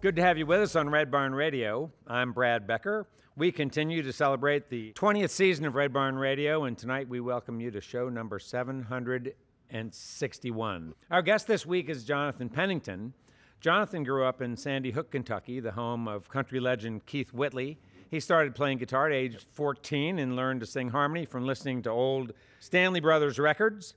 Good to have you with us on Red Barn Radio. I'm Brad Becker. We continue to celebrate the 20th season of Red Barn Radio, and tonight we welcome you to show number 761. Our guest this week is Jonathan Pennington. Jonathan grew up in Sandy Hook, Kentucky, the home of country legend Keith Whitley. He started playing guitar at age 14 and learned to sing harmony from listening to old Stanley Brothers records.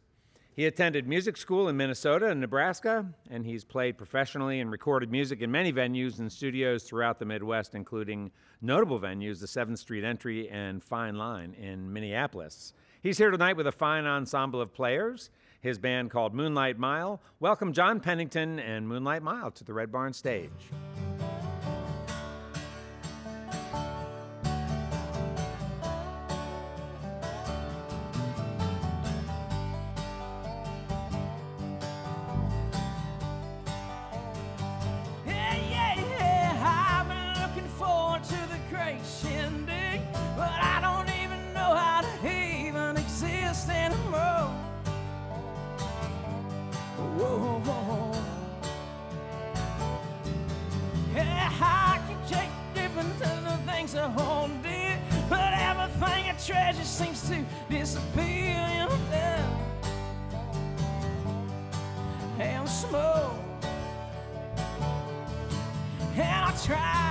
He attended music school in Minnesota and Nebraska, and he's played professionally and recorded music in many venues and studios throughout the Midwest, including notable venues, the 7th Street Entry and Fine Line in Minneapolis. He's here tonight with a fine ensemble of players, his band called Moonlight Mile. Welcome John Pennington and Moonlight Mile to the Red Barn stage. Treasure seems to disappear in there. And smoke. And I try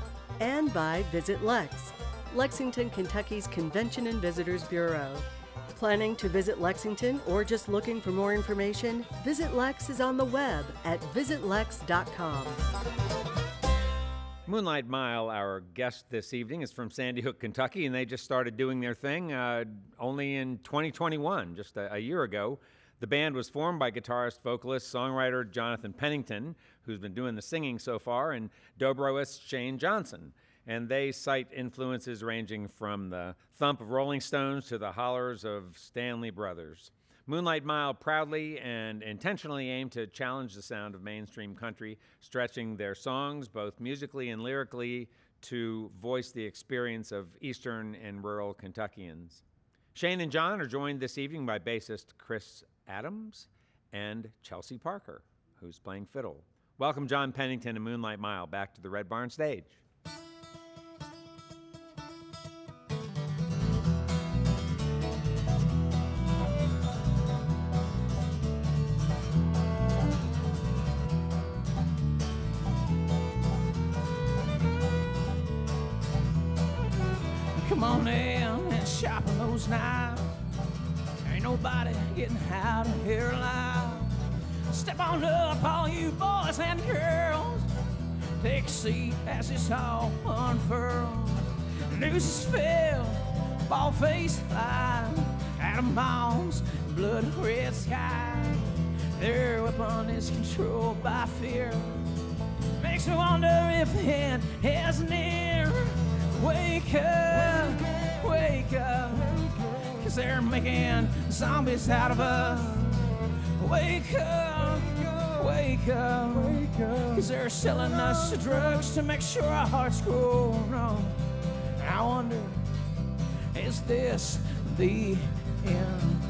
And by Visit Lex, Lexington, Kentucky's Convention and Visitors Bureau. Planning to visit Lexington or just looking for more information? Visit Lex is on the web at visitlex.com. Moonlight Mile, our guest this evening, is from Sandy Hook, Kentucky, and they just started doing their thing uh, only in 2021, just a, a year ago. The band was formed by guitarist, vocalist, songwriter Jonathan Pennington, who's been doing the singing so far, and dobroist Shane Johnson. And they cite influences ranging from the thump of Rolling Stones to the hollers of Stanley Brothers. Moonlight Mile proudly and intentionally aim to challenge the sound of mainstream country, stretching their songs both musically and lyrically to voice the experience of eastern and rural Kentuckians. Shane and John are joined this evening by bassist Chris Adams and Chelsea Parker, who's playing fiddle. Welcome, John Pennington and Moonlight Mile, back to the Red Barn stage. On up, all you boys and girls. Take a seat as this all unfurls. News filled, ball face line, atom bombs, blood red sky. Their weapon is controlled by fear. Makes me wonder if the end is near. Wake up, wake up, cause they're making zombies out of us. Wake up, wake up, wake up, cause they're selling us the drugs to make sure our hearts grow. No, I wonder, is this the end?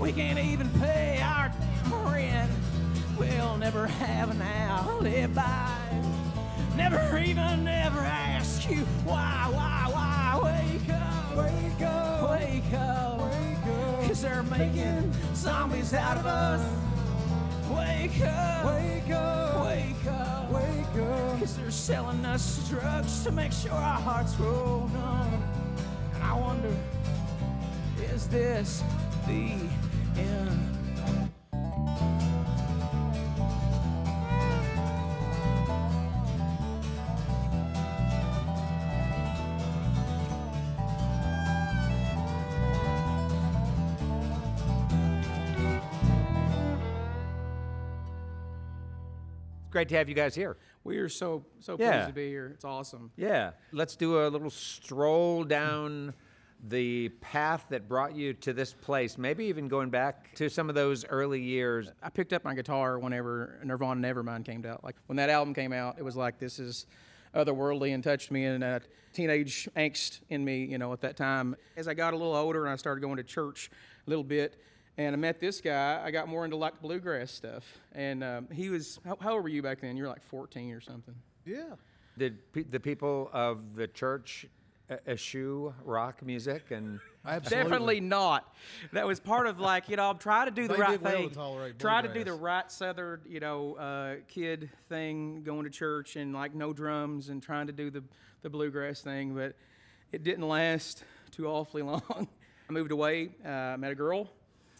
We can't even pay our rent. We'll never have an alibi. Never even, never ask you why, why, why. Wake up, wake up, wake up, wake up. Cause they're making zombies out of us. Wake up, wake up, wake up, wake up. Cause they're selling us drugs to make sure our hearts grow numb. And I wonder, is this the great to have you guys here. We are so so Yeah. pleased to be here. It's awesome. Yeah. Let's do a little stroll down the path that brought you to this place, maybe even going back to some of those early years. I picked up my guitar whenever Nirvana Nevermind came out. Like when that album came out, it was like this is otherworldly and touched me and uh, teenage angst in me, you know, at that time. As I got a little older and I started going to church a little bit, and I met this guy, I got more into like bluegrass stuff. And um, he was, how, how old were you back then? You were like 14 or something. Yeah. Did pe- the people of the church eschew rock music and Absolutely. Definitely not. That was part of like you know I'm trying to do the They right did well to thing. Try to do the right southern you know uh, kid thing, going to church and like no drums and trying to do the the bluegrass thing, but it didn't last too awfully long. I moved away, uh, met a girl.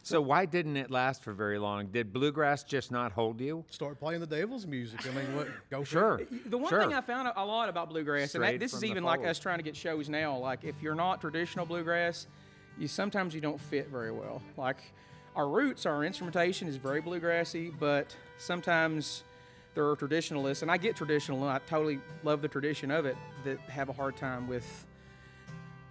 So why didn't it last for very long? Did bluegrass just not hold you? Start playing the devil's music. I mean, what? Go for Sure. it. The one sure. thing I found a lot about bluegrass, and Straight that, this is even like us trying to get shows now. Like if you're not traditional bluegrass, you sometimes you don't fit very well. Like our roots, our instrumentation is very bluegrassy, but sometimes there are traditionalists, and I get traditional, and I totally love the tradition of it, that have a hard time with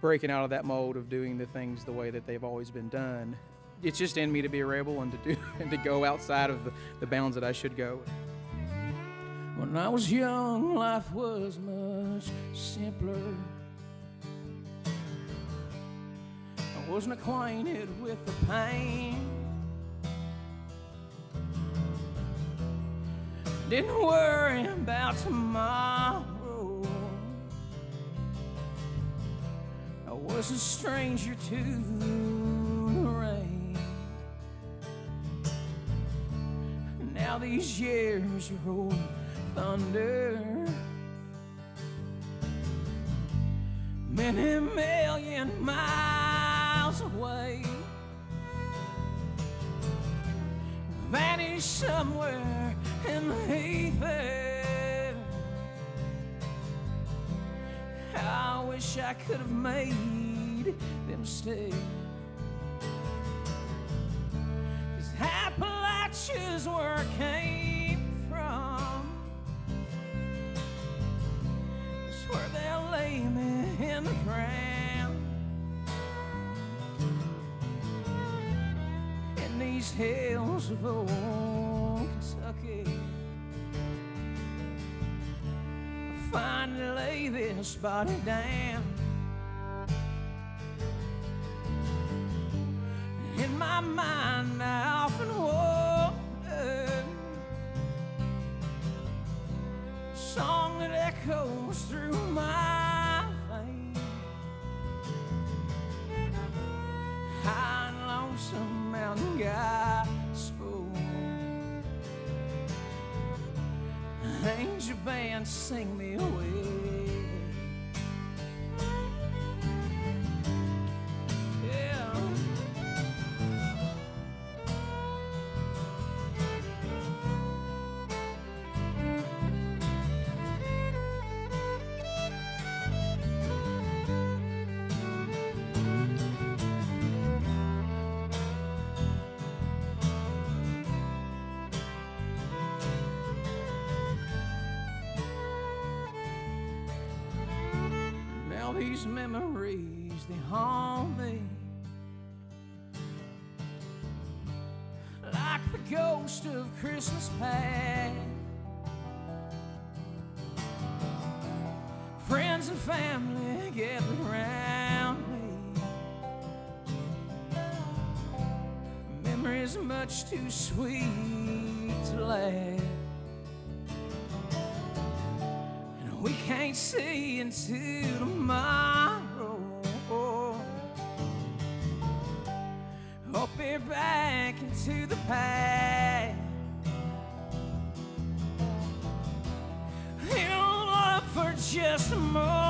breaking out of that mold of doing the things the way that they've always been done. It's just in me to be a rebel and to do and to go outside of the, the bounds that I should go. When I was young, life was much simpler. I wasn't acquainted with the pain. Didn't worry about tomorrow. I was a stranger to Now these years are rolling thunder. Many million miles away. Vanish somewhere in the ether. I wish I could have made them stay. Cause Appalachia's where in the ground. In these hills of old Kentucky. I finally lay this body down. In my mind, I often wonder song that echoes through my sing me away. These memories they haunt me like the ghost of Christmas past. Friends and family gather around me. Memories much too sweet to last. Can't see into tomorrow. Hope we're back into the past. Heal up for just a moment.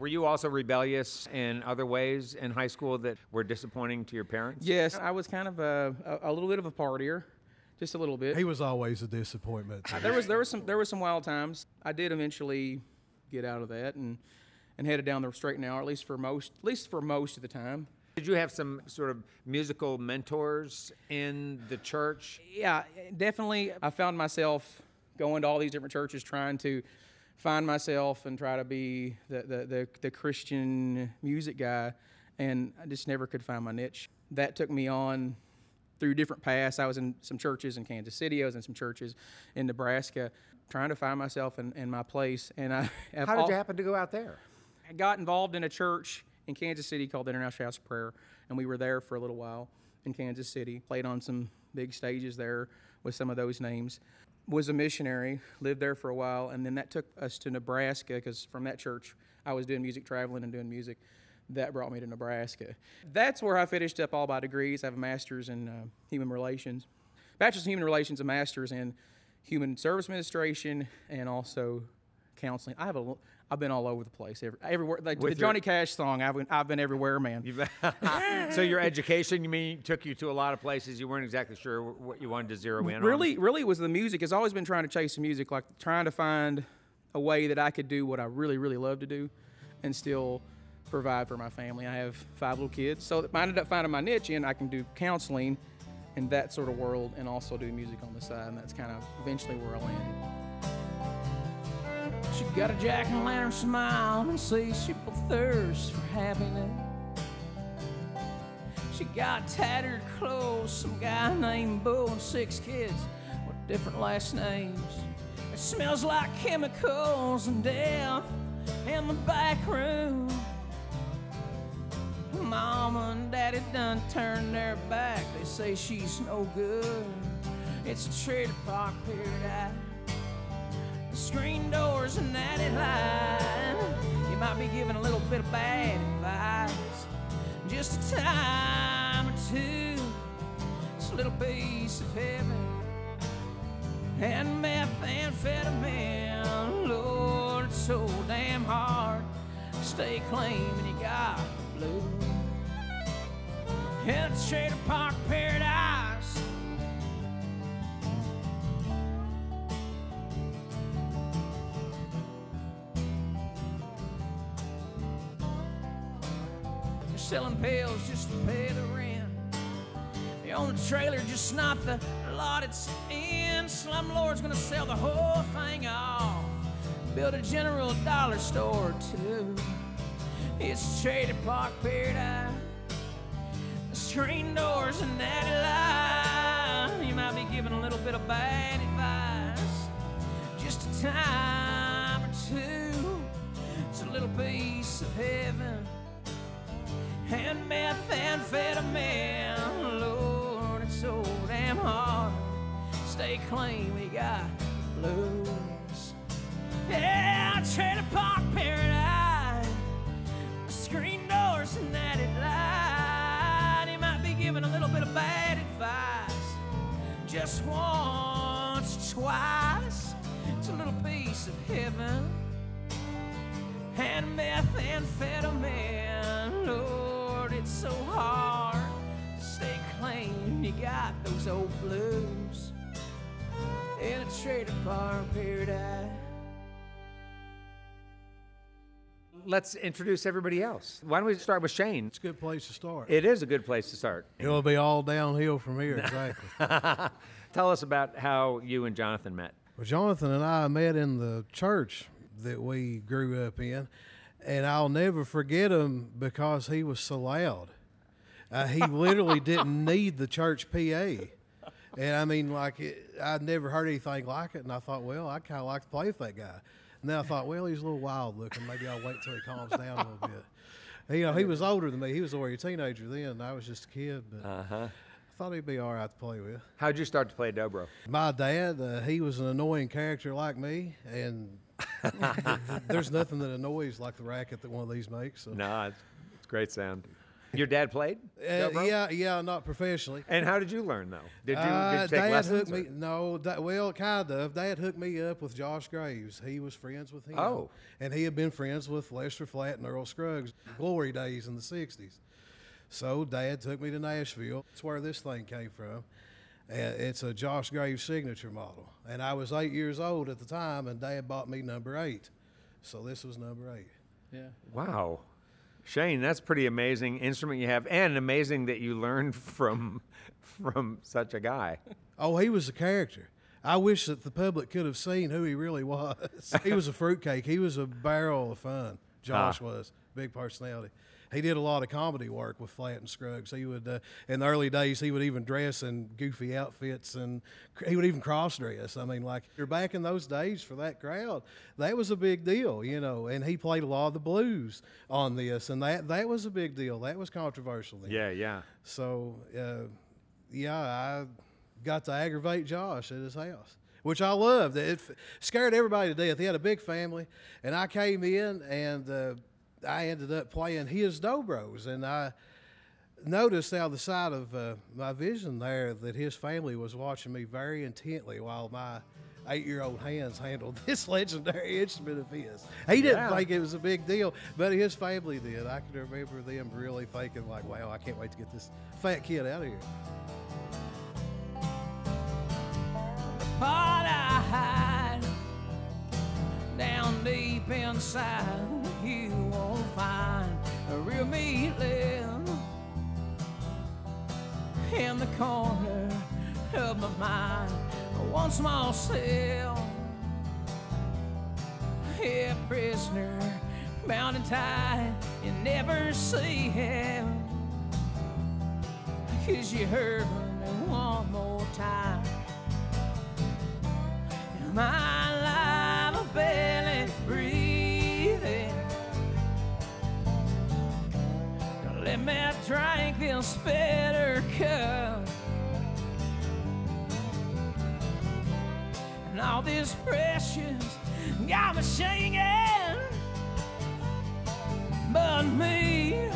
Were you also rebellious in other ways in high school that were disappointing to your parents? Yes, I was kind of a, a, a little bit of a partier, just a little bit. He was always a disappointment. Ah, there me. was there was some there was some wild times. I did eventually get out of that and and headed down the straight and narrow, at least for most at least for most of the time. Did you have some sort of musical mentors in the church? Yeah, definitely. I found myself going to all these different churches, trying to find myself and try to be the the, the, the Christian music guy, and I just never could find my niche. That took me on through different paths. I was in some churches in Kansas City. I was in some churches in Nebraska, trying to find myself and, and my place. And I have How did al- you happen to go out there? I got involved in a church in Kansas City called the International House of Prayer, and we were there for a little while in Kansas City. Played on some big stages there with some of those names. Was a missionary, lived there for a while, and then that took us to Nebraska because from that church I was doing music, traveling and doing music. That brought me to Nebraska. That's where I finished up all my degrees. I have a master's in uh, human relations, bachelor's in human relations, a master's in human service administration, and also counseling. I have a, I've been all over the place, every, everywhere. Like the your- Johnny Cash song, I've been, I've been everywhere, man. So your education, you mean, took you to a lot of places you weren't exactly sure what you wanted to zero in on? really, really was the music. It's always been trying to chase the music, like trying to find a way that I could do what I really, really love to do, and still provide for my family. I have five little kids, so I ended up finding my niche, and I can do counseling in that sort of world, and also do music on the side, and that's kind of eventually where I landed. She got a jack and lantern smile and insatiable thirst for happiness. She got tattered clothes, some guy named Bo and six kids with different last names. It smells like chemicals and death in the back room. Mama and daddy done turned their back. They say she's no good. It's a trailer park paradise. Screen doors and Natty Light. You might be giving a little bit of bad advice. Just a time or two. It's a little piece of heaven. And methamphetamine. Lord, it's so damn hard. Stay clean when you got the blue. It's trailer park paradise. Selling pills just to pay the rent. They own the trailer, just not the lot it's in. Slumlord's gonna sell the whole thing off. Build a general dollar store too. It's Trailer Park Paradise. The screen doors and Natty Light. You might be giving a little bit of bad advice. Just a time or two. It's a little piece of heaven and methamphetamine. Lord, it's so damn hard. Stay clean, we got blues. Yeah, trailer park paradise. Screen doors and that light. You might be giving a little bit of bad advice. Just once, twice. It's a little piece of heaven and methamphetamine. Lord, so hard to stay clean you got those old blues in a trailer park paradise. Let's introduce everybody else. Why don't we start with Shane? It's a good place to start. It is a good place to start. It'll be all downhill from here, exactly. Tell us about how you and Jonathan met. well, Jonathan and I met in the church that we grew up in, and I'll never forget him because he was so loud. Uh, he literally didn't need the church PA. And I mean, like, it, I'd never heard anything like it, and I thought, well, I'd kind of like to play with that guy. And then I thought, well, he's a little wild looking. Maybe I'll wait till he calms down a little bit. You know, he was older than me. He was already a teenager then. and I was just a kid, but uh-huh. I thought he'd be all right to play with. How'd you start to play dobro? My dad, uh, he was an annoying character like me, and there's nothing that annoys like the racket that one of these makes. So. No, it's, it's great sound. Your dad played? Uh, yeah, yeah, not professionally. And how did you learn though? Did you, Uh, did you take Dad lessons? hooked me. No, well, kind of. Dad hooked me up with Josh Graves. He was friends with him. Oh. and he had been friends with Lester Flatt and Earl Scruggs, glory days in the '60s. So Dad took me to Nashville. That's where this thing came from. And it's a Josh Graves signature model. And I was eight years old at the time, and Dad bought me number eight. So this was number eight. Yeah. Wow. Shane, that's pretty amazing instrument you have, and amazing that you learned from from such a guy. Oh, he was a character. I wish that the public could have seen who he really was. he was a fruitcake. He was a barrel of fun. Josh Ah. was big personality. He did a lot of comedy work with Flatt and Scruggs. He would, uh, in the early days, he would even dress in goofy outfits, and he would even cross dress. I mean, like you're back in those days for that crowd, that was a big deal, you know. And he played a lot of the blues on this, and that that was a big deal. That was controversial. Then. Yeah, yeah. So, uh, yeah, I got to aggravate Josh at his house, which I loved. It scared everybody to death. He had a big family, and I came in and uh, I ended up playing his dobros, and I noticed out the side of uh, my vision there that his family was watching me very intently while my eight-year-old hands handled this legendary instrument of his. He didn't think it was a big deal, but his family did. I can remember them really thinking like, "Wow, I can't wait to get this fat kid out of here." But I down deep inside. You won't find a real me in the corner of my mind. One small cell, a prisoner bound and tied. You never see him. Cause you heard me one more time. My this bitter cup. And all this precious got me singing. But me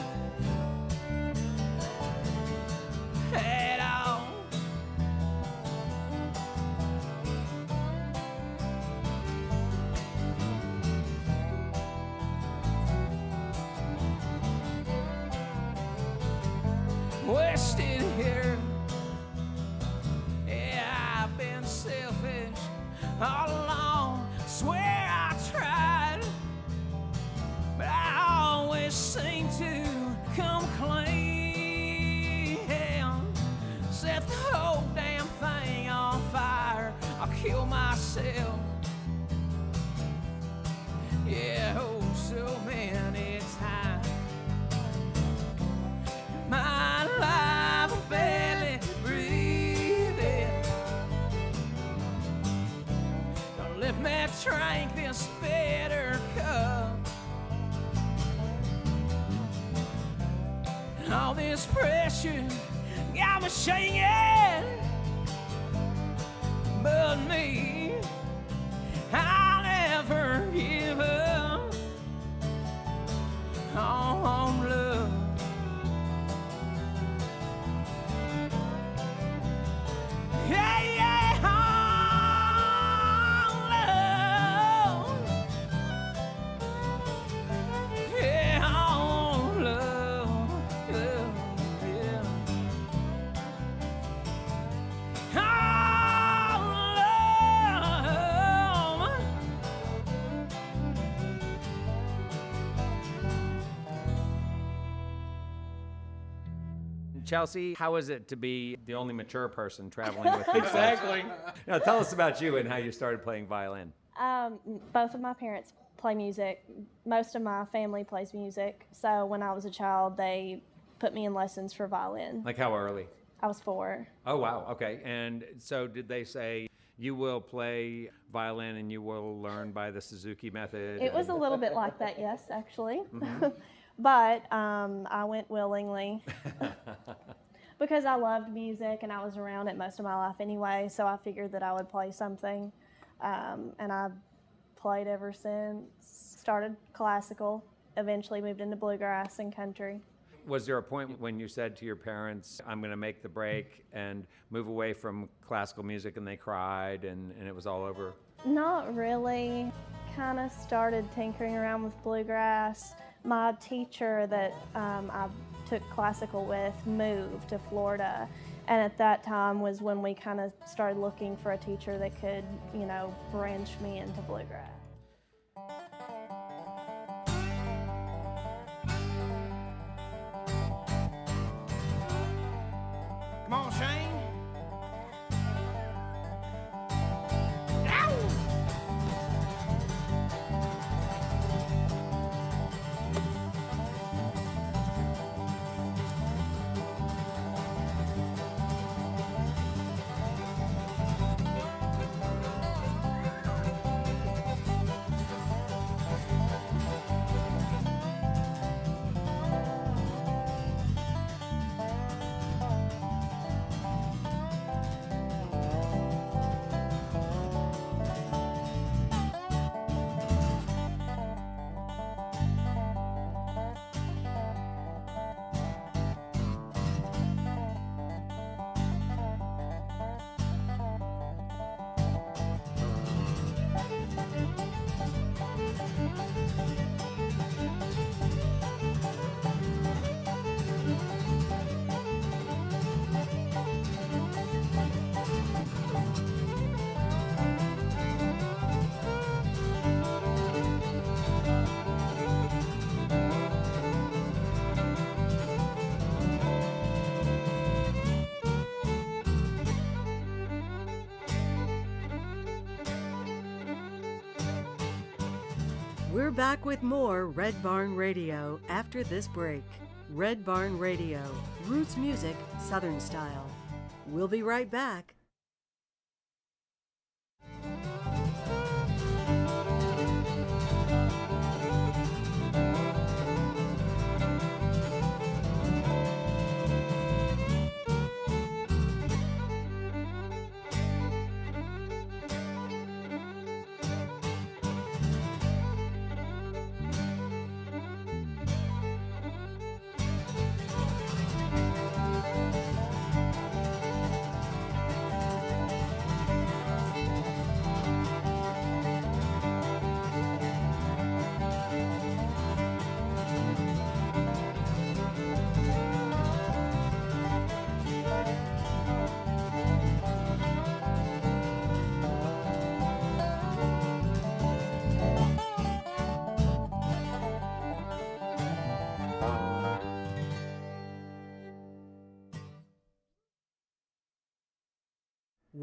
Chelsea, how is it to be the only mature person traveling with you? Exactly. Now, tell us about you and how you started playing violin. Um, both of my parents play music. Most of my family plays music. So when I was a child, they put me in lessons for violin. Like how early? I was four. Oh, wow. Okay. And so did they say you will play violin and you will learn by the Suzuki method? It was a little bit like that, yes, actually. Mm-hmm. but um, I went willingly because I loved music and I was around it most of my life anyway. So I figured that I would play something. Um, and I've played ever since. Started classical, eventually moved into bluegrass and country. Was there a point when you said to your parents, I'm going to make the break and move away from classical music, and they cried and, and it was all over? Not really. Kind of started tinkering around with bluegrass. My teacher that um, I took classical with moved to Florida, and at that time was when we kind of started looking for a teacher that could, you know, branch me into bluegrass. Back with more Red Barn Radio after this break. Red Barn Radio, roots music, Southern style. We'll be right back.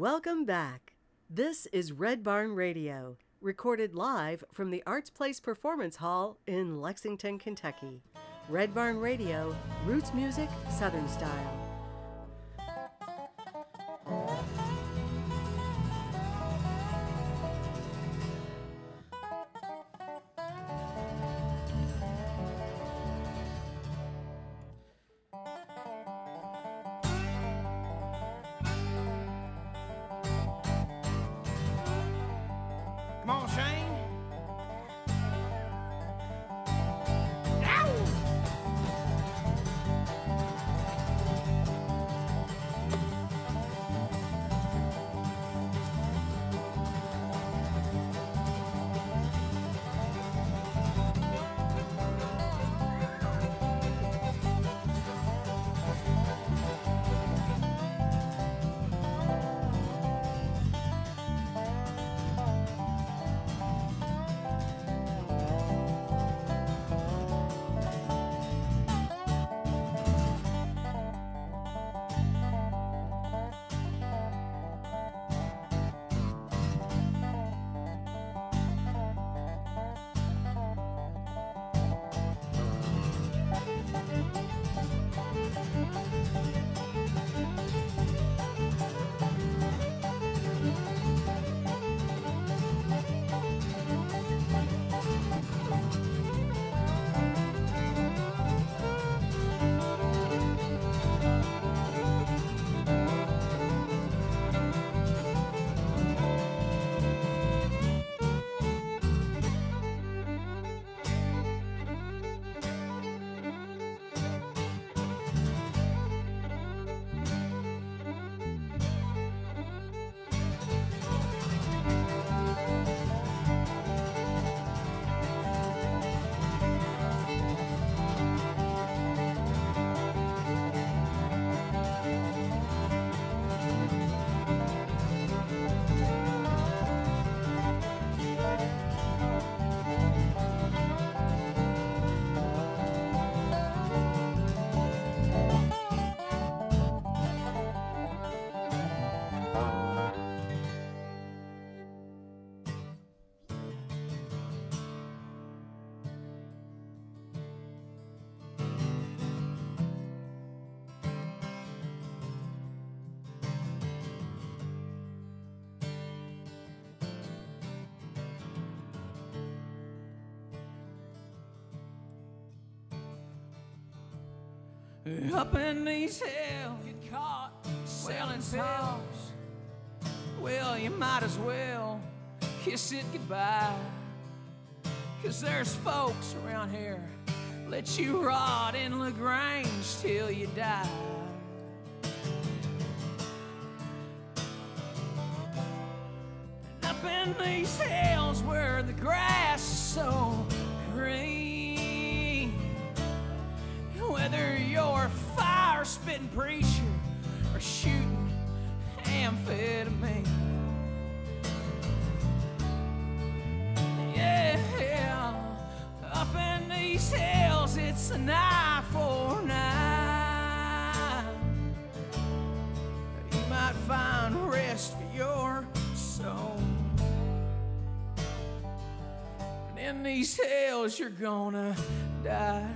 Welcome back. This is Red Barn Radio, recorded live from the Arts Place Performance Hall in Lexington, Kentucky. Red Barn Radio, roots music, Southern style. Up in these hills, get caught selling pills. Well, you might as well kiss it goodbye. Cause there's folks around here let you rot in LaGrange till you die. And up in these hills where the grass is so green, whether you're a fire spitting preacher or shooting amphetamine. Yeah, up in these hills, it's an eye for an. You might find rest for your soul. And in these hills, you're gonna die.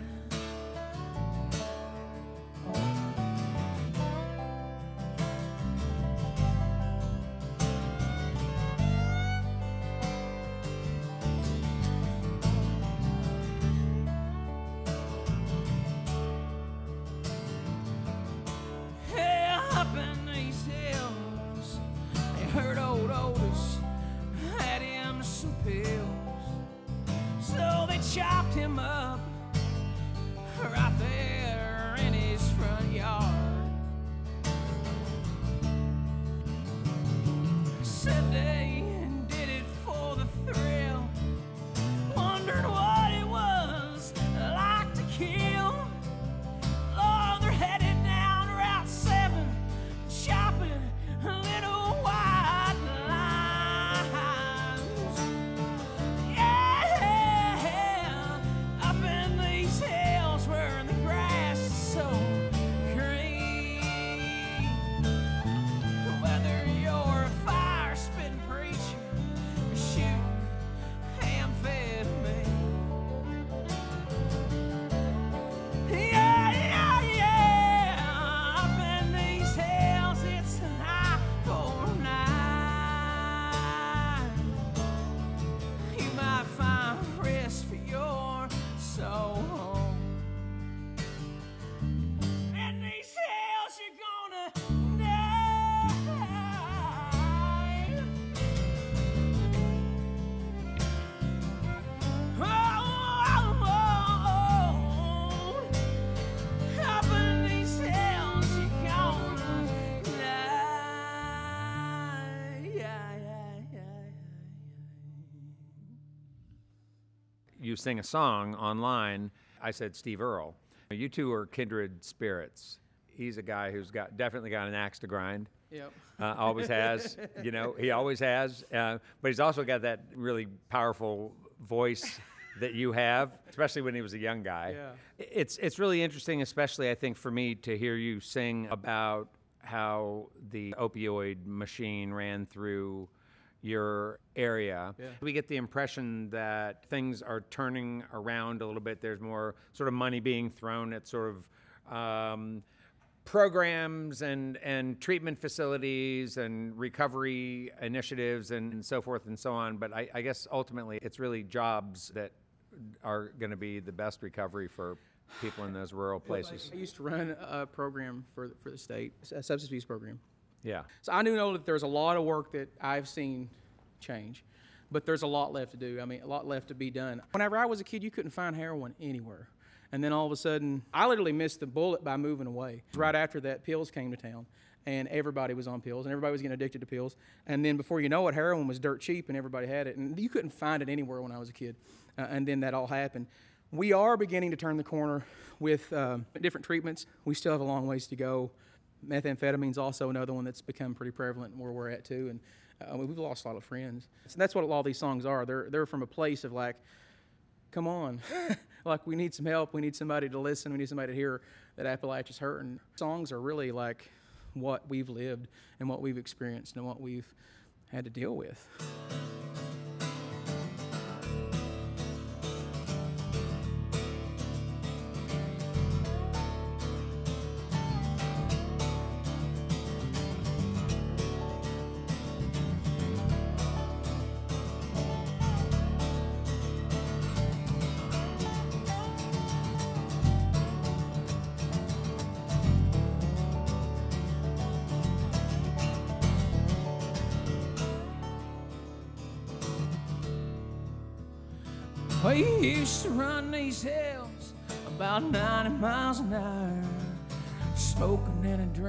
You sing a song online. I said Steve Earle. You two are kindred spirits. He's a guy who's got definitely got an axe to grind. Yep. Uh, always has, you know, he always has. Uh, but he's also got that really powerful voice that you have, especially when he was a young guy. Yeah. It's it's really interesting, especially I think for me to hear you sing about how the opioid machine ran through your area. Yeah. We get the impression that things are turning around a little bit. There's more sort of money being thrown at sort of um, programs and, and treatment facilities and recovery initiatives and so forth and so on. But I, I guess ultimately it's really jobs that are going to be the best recovery for people in those rural places. I used to run a program for, for the state, a substance abuse program. Yeah. So I do know that there's a lot of work that I've seen change, but there's a lot left to do. I mean, a lot left to be done. Whenever I was a kid, you couldn't find heroin anywhere. And then all of a sudden, I literally missed the bullet by moving away. Right after that, pills came to town, and everybody was on pills, and everybody was getting addicted to pills. And then before you know it, heroin was dirt cheap, and everybody had it. And you couldn't find it anywhere when I was a kid. Uh, and then that all happened. We are beginning to turn the corner with um, different treatments. We still have a long ways to go. Methamphetamine's also another one that's become pretty prevalent where we're at too, and uh, we've lost a lot of friends. So that's what all these songs are. They're they're from a place of like, come on, like we need some help. We need somebody to listen. We need somebody to hear that Appalachia's hurting. Songs are really like what we've lived and what we've experienced and what we've had to deal with.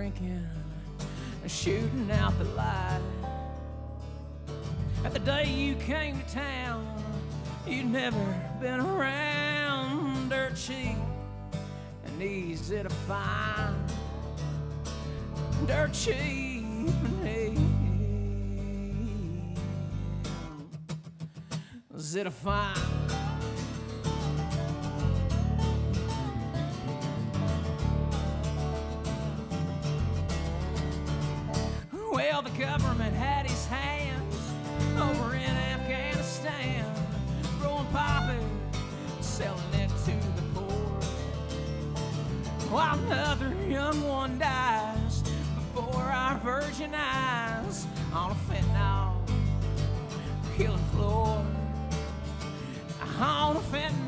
Drinking and shooting out the light. At the day you came to town, you'd never been around dirt cheap and easy to find. Dirt cheap and easy to find. Well, the government had his hands over in Afghanistan, growing poppy, selling it to the poor. While another young one dies before our virgin eyes on a fentanyl killing floor. On a fentanyl.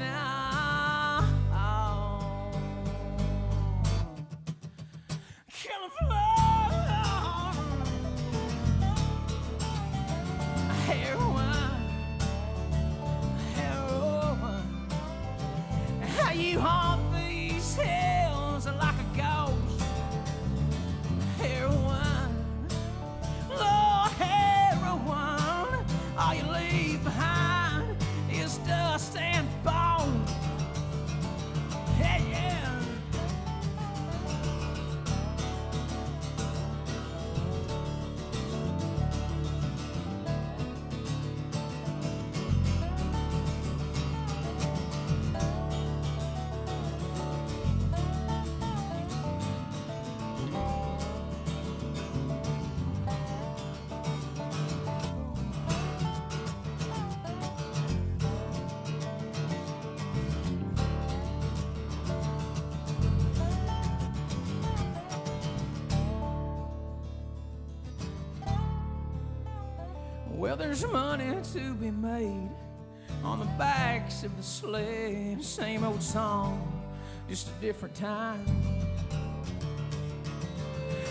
Of the sled. Same old song, just a different time.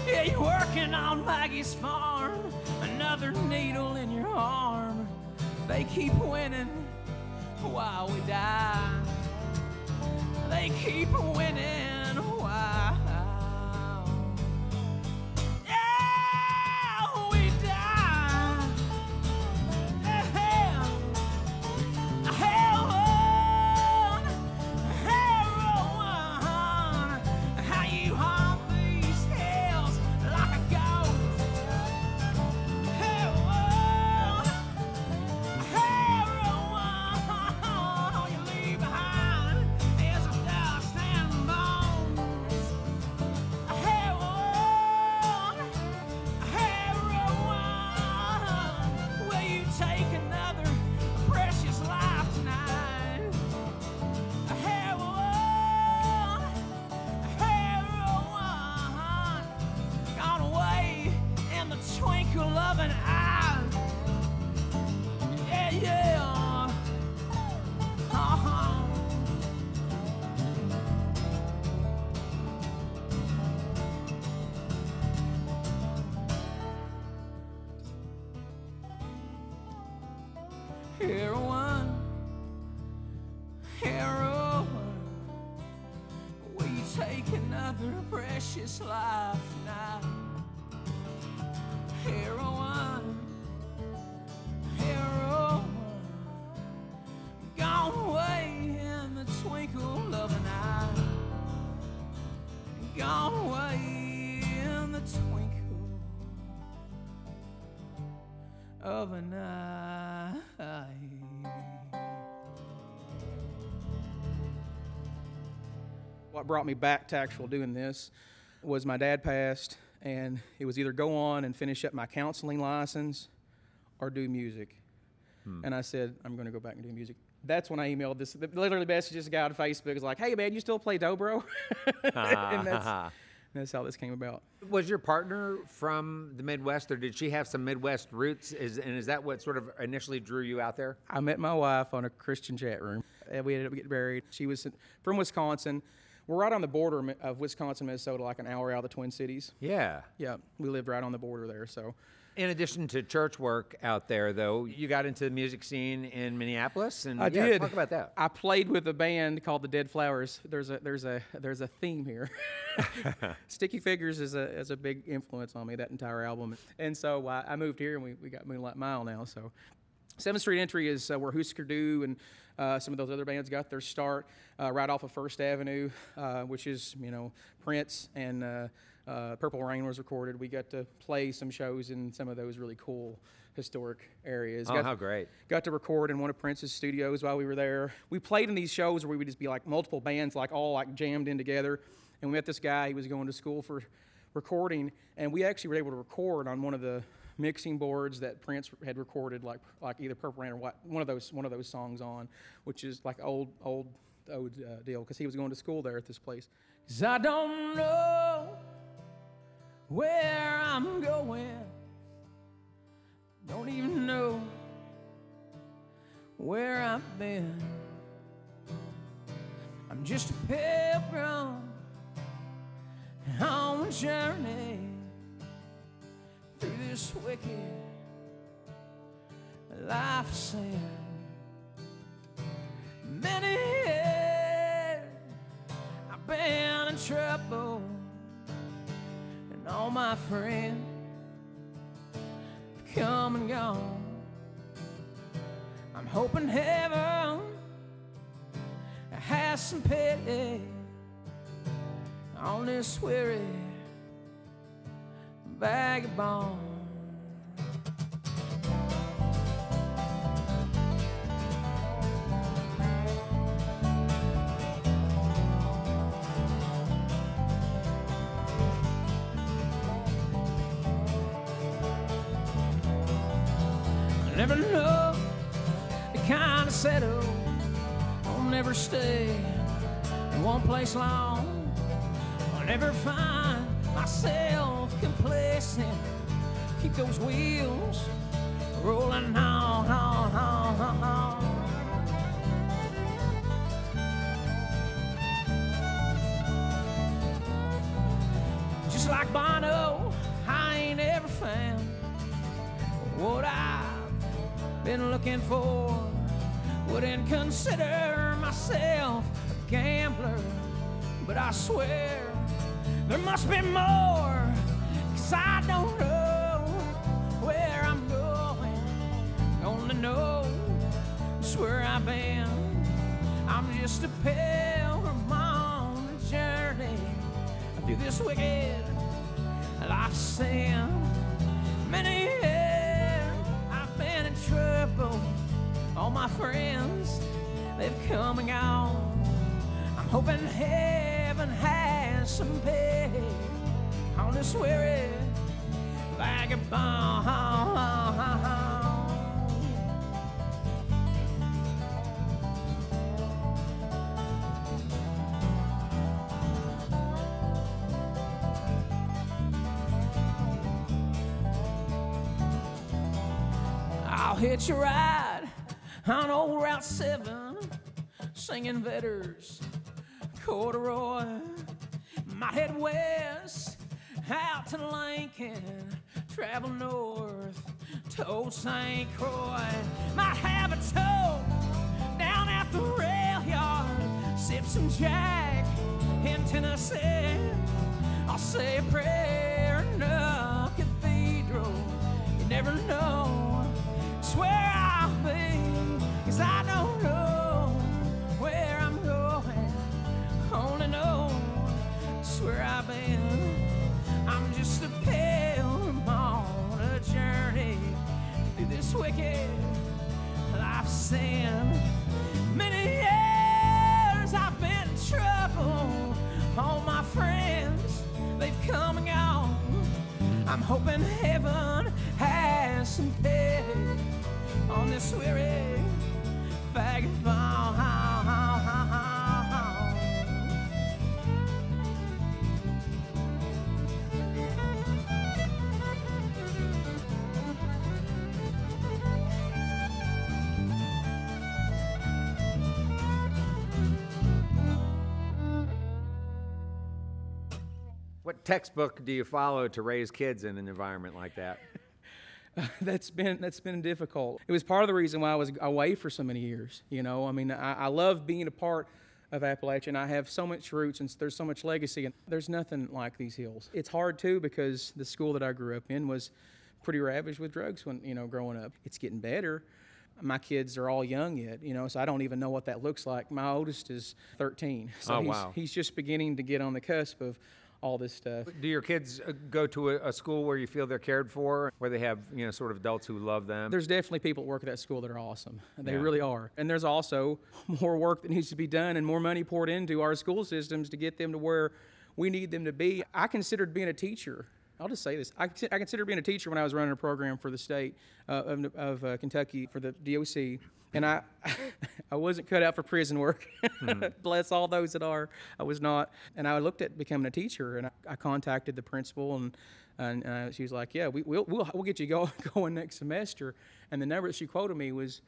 Yeah, you're working on Maggie's farm, another needle in your arm. They keep winning while we die. They keep winning brought me back to actual doing this was my dad passed, and it was either go on and finish up my counseling license or do music. Hmm. And I said, I'm going to go back and do music. That's when I emailed this. the- Literally, messaged this guy on Facebook. Is like, "Hey man, you still play dobro?" and that's, that's how this came about. Was your partner from the Midwest, or did she have some Midwest roots? Is, and is that what sort of initially drew you out there? I met my wife on a Christian chat room. And we ended up getting married. She was from Wisconsin. We're right on the border of Wisconsin, Minnesota, like an hour out of the Twin Cities. Yeah. Yeah, we lived right on the border there. So In addition to church work out there, though, you got into the music scene in Minneapolis, and I yeah, did. talk about that. I played with a band called the Dead Flowers. There's a there's a there's a theme here. Sticky Fingers is a is a big influence on me. That entire album, and so I, I moved here, and we, we got Moonlight Mile now. So, Seventh Street Entry is uh, where Husker Du and uh, some of those other bands got their start, uh, right off of First Avenue, uh, which is you know Prince and. Uh, uh, Purple Rain was recorded. We got to play some shows in some of those really cool historic areas. Oh, Got- how great. got to record in one of Prince's studios while we were there. We played in these shows where we would just be like multiple bands, like all like jammed in together. And we met this guy. He was going to school for recording, and we actually were able to record on one of the mixing boards that Prince had recorded, like like either Purple Rain or what, one of those one of those songs on, which is like old old old uh, deal because he was going to school there at this place. Cause I don't know where I'm going. Don't even know where I've been. I'm just a pilgrim on a journey this wicked life of sin. Many I've been in trouble, and all my friends have come and gone. I'm hoping heaven has some pity on this weary vagabond. Never find myself complacent. Keep those wheels rolling on, on, on, on, on. Just like Bono, I ain't ever found what I've been looking for. Wouldn't consider myself a gambler, but I swear there must be more. Cause I don't know where I'm going. Only know just where I've been. I'm just a pilgrim on a journey through this wicked life sin. Many years I've been in trouble. All my friends, they've come and gone. I'm hoping heaven has some on this weary vagabond. I'll hitch a ride on old Route 7, singing Vetters, corduroy. Might head west out to Lincoln, travel north to Old St. Croix. Might have a tow down at the rail yard, sip some Jack in Tennessee. I'll say a prayer in a cathedral. You never know. Swear I'll be, cause I don't know just a pilgrim on a journey through this wicked life sin. Many years I've been in trouble. All my friends, they've come and gone. I'm hoping heaven has some pity on this weary vagabond. Textbook do you follow to raise kids in an environment like that? that's been that's been difficult. It was part of the reason why I was away for so many years. You know, I mean, I, I love being a part of Appalachia, and I have so much roots and there's so much legacy, and there's nothing like these hills. It's hard too because the school that I grew up in was pretty ravaged with drugs when you know growing up. It's getting better. My kids are all young yet, you know, so I don't even know what that looks like. My oldest is 13, so Oh, he's, wow. he's just beginning to get on the cusp of all this stuff. Do your kids uh, go to a, a school where you feel they're cared for, where they have you know sort of adults who love them? There's definitely people that work at that school that are awesome. They Yeah. really are. And there's also more work that needs to be done and more money poured into our school systems to get them to where we need them to be. I considered being a teacher. I'll just say this. I, I considered being a teacher when I was running a program for the state uh, of, of uh, Kentucky for the DOC. And I, I wasn't cut out for prison work. Bless all those that are. I was not. And I looked at becoming a teacher, and I, I contacted the principal, and and uh, she was like, "Yeah, we, we'll, we'll we'll get you go, going next semester." And the number that she quoted me was,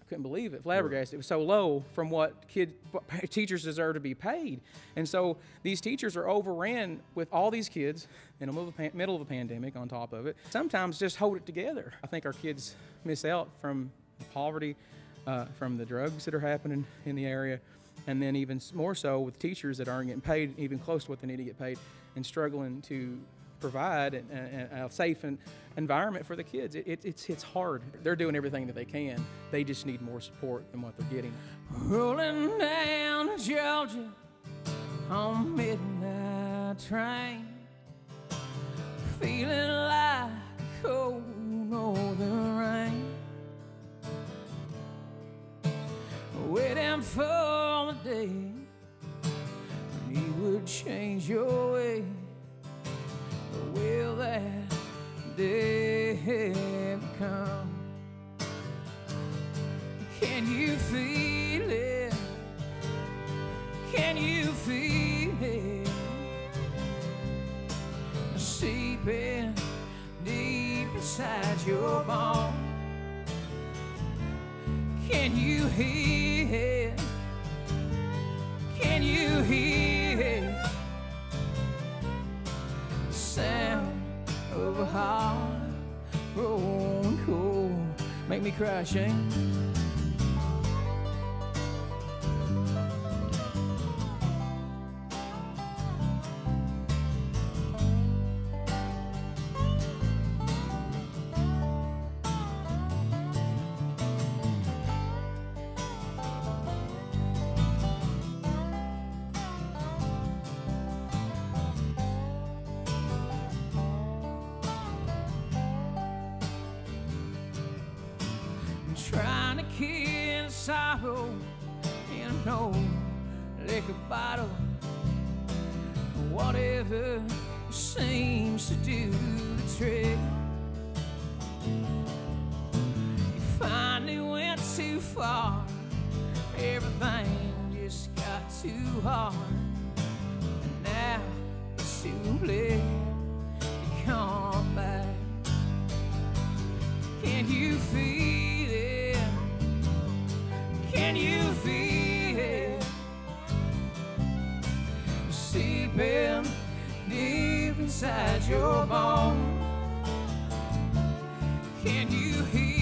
I couldn't believe it, flabbergasted. It was so low from what kid what teachers deserve to be paid, and so these teachers are overran with all these kids in the middle of a, pan- middle of a pandemic. On top of it, sometimes just hold it together. I think our kids miss out from the poverty, uh, from the drugs that are happening in the area, and then even more so with teachers that aren't getting paid even close to what they need to get paid, and struggling to provide an, an, a safe environment for the kids. It, it, it's, it's hard. They're doing everything that they can. They just need more support than what they're getting. Rolling down to Georgia on midnight train, feeling like cold northern rain, for the day when you would change your way. Will that day ever come? Can you feel it? Can you feel it? Seeping deep inside your bones. Can you hear You hear? The sound of a heart growing cold. Make me cry, Shane. Eh? Seeping deep inside your bones. Can you hear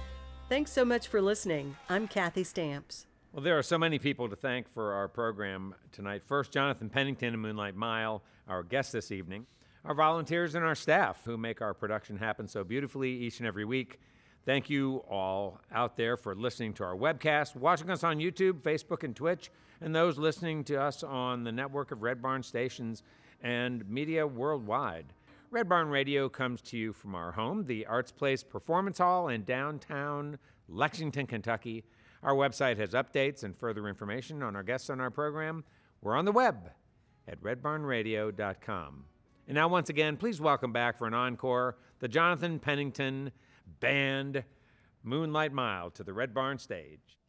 Thanks so much for listening. I'm Kathy Stamps. Well, there are so many people to thank for our program tonight. First, Jonathan Pennington and Moonlight Mile, our guests this evening, our volunteers and our staff who make our production happen so beautifully each and every week. Thank you all out there for listening to our webcast, watching us on YouTube, Facebook, and Twitch, and those listening to us on the network of Red Barn stations and media worldwide. Red Barn Radio comes to you from our home, the Arts Place Performance Hall in downtown Lexington, Kentucky. Our website has updates and further information on our guests on our program. We're on the web at redbarnradio.com. And now, once again, please welcome back for an encore the Jonathan Pennington Band Moonlight Mile to the Red Barn stage.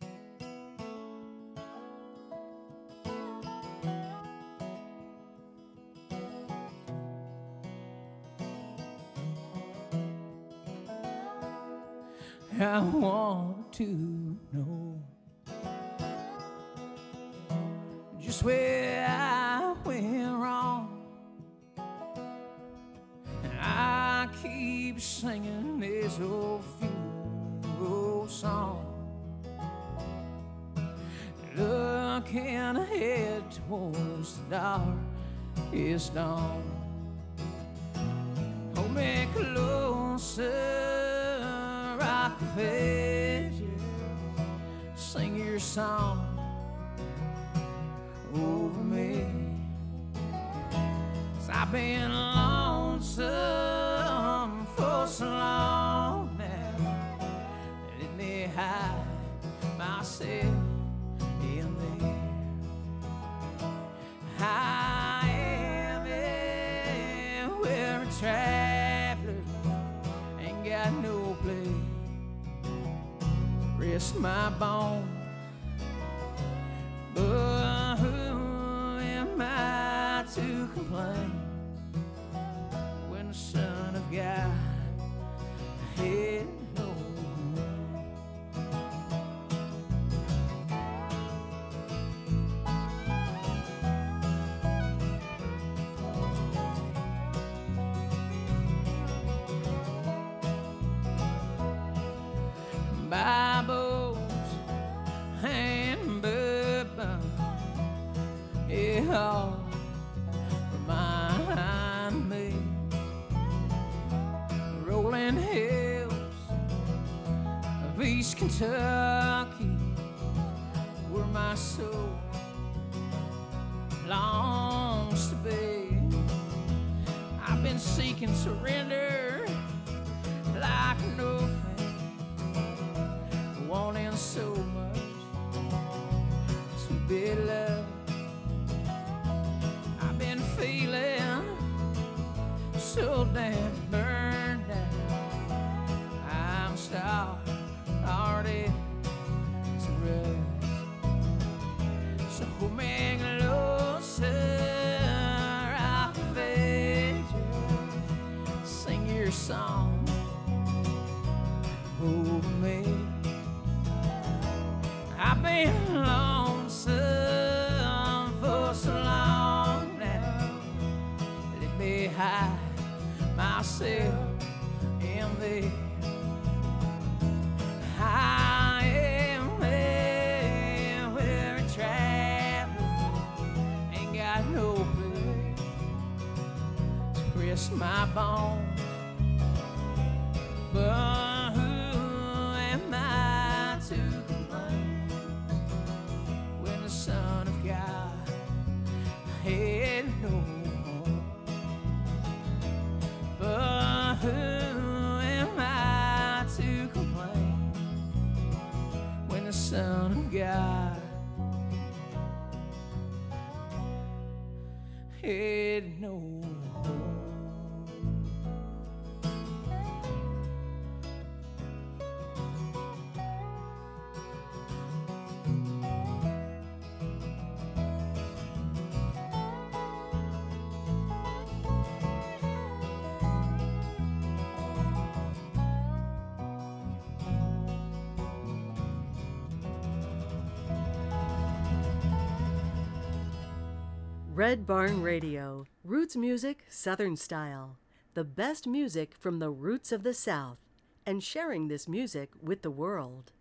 I want to know just where I went wrong. I keep singing this old funeral song, looking ahead towards the darkest dawn. Hold me closer, the edges, sing your song over me. i I've been lonesome for so long now. Let me hide myself My bones. But who am I to complain when the Son of God Red Barn Radio, roots music, Southern style. The best music from the roots of the South, and sharing this music with the world.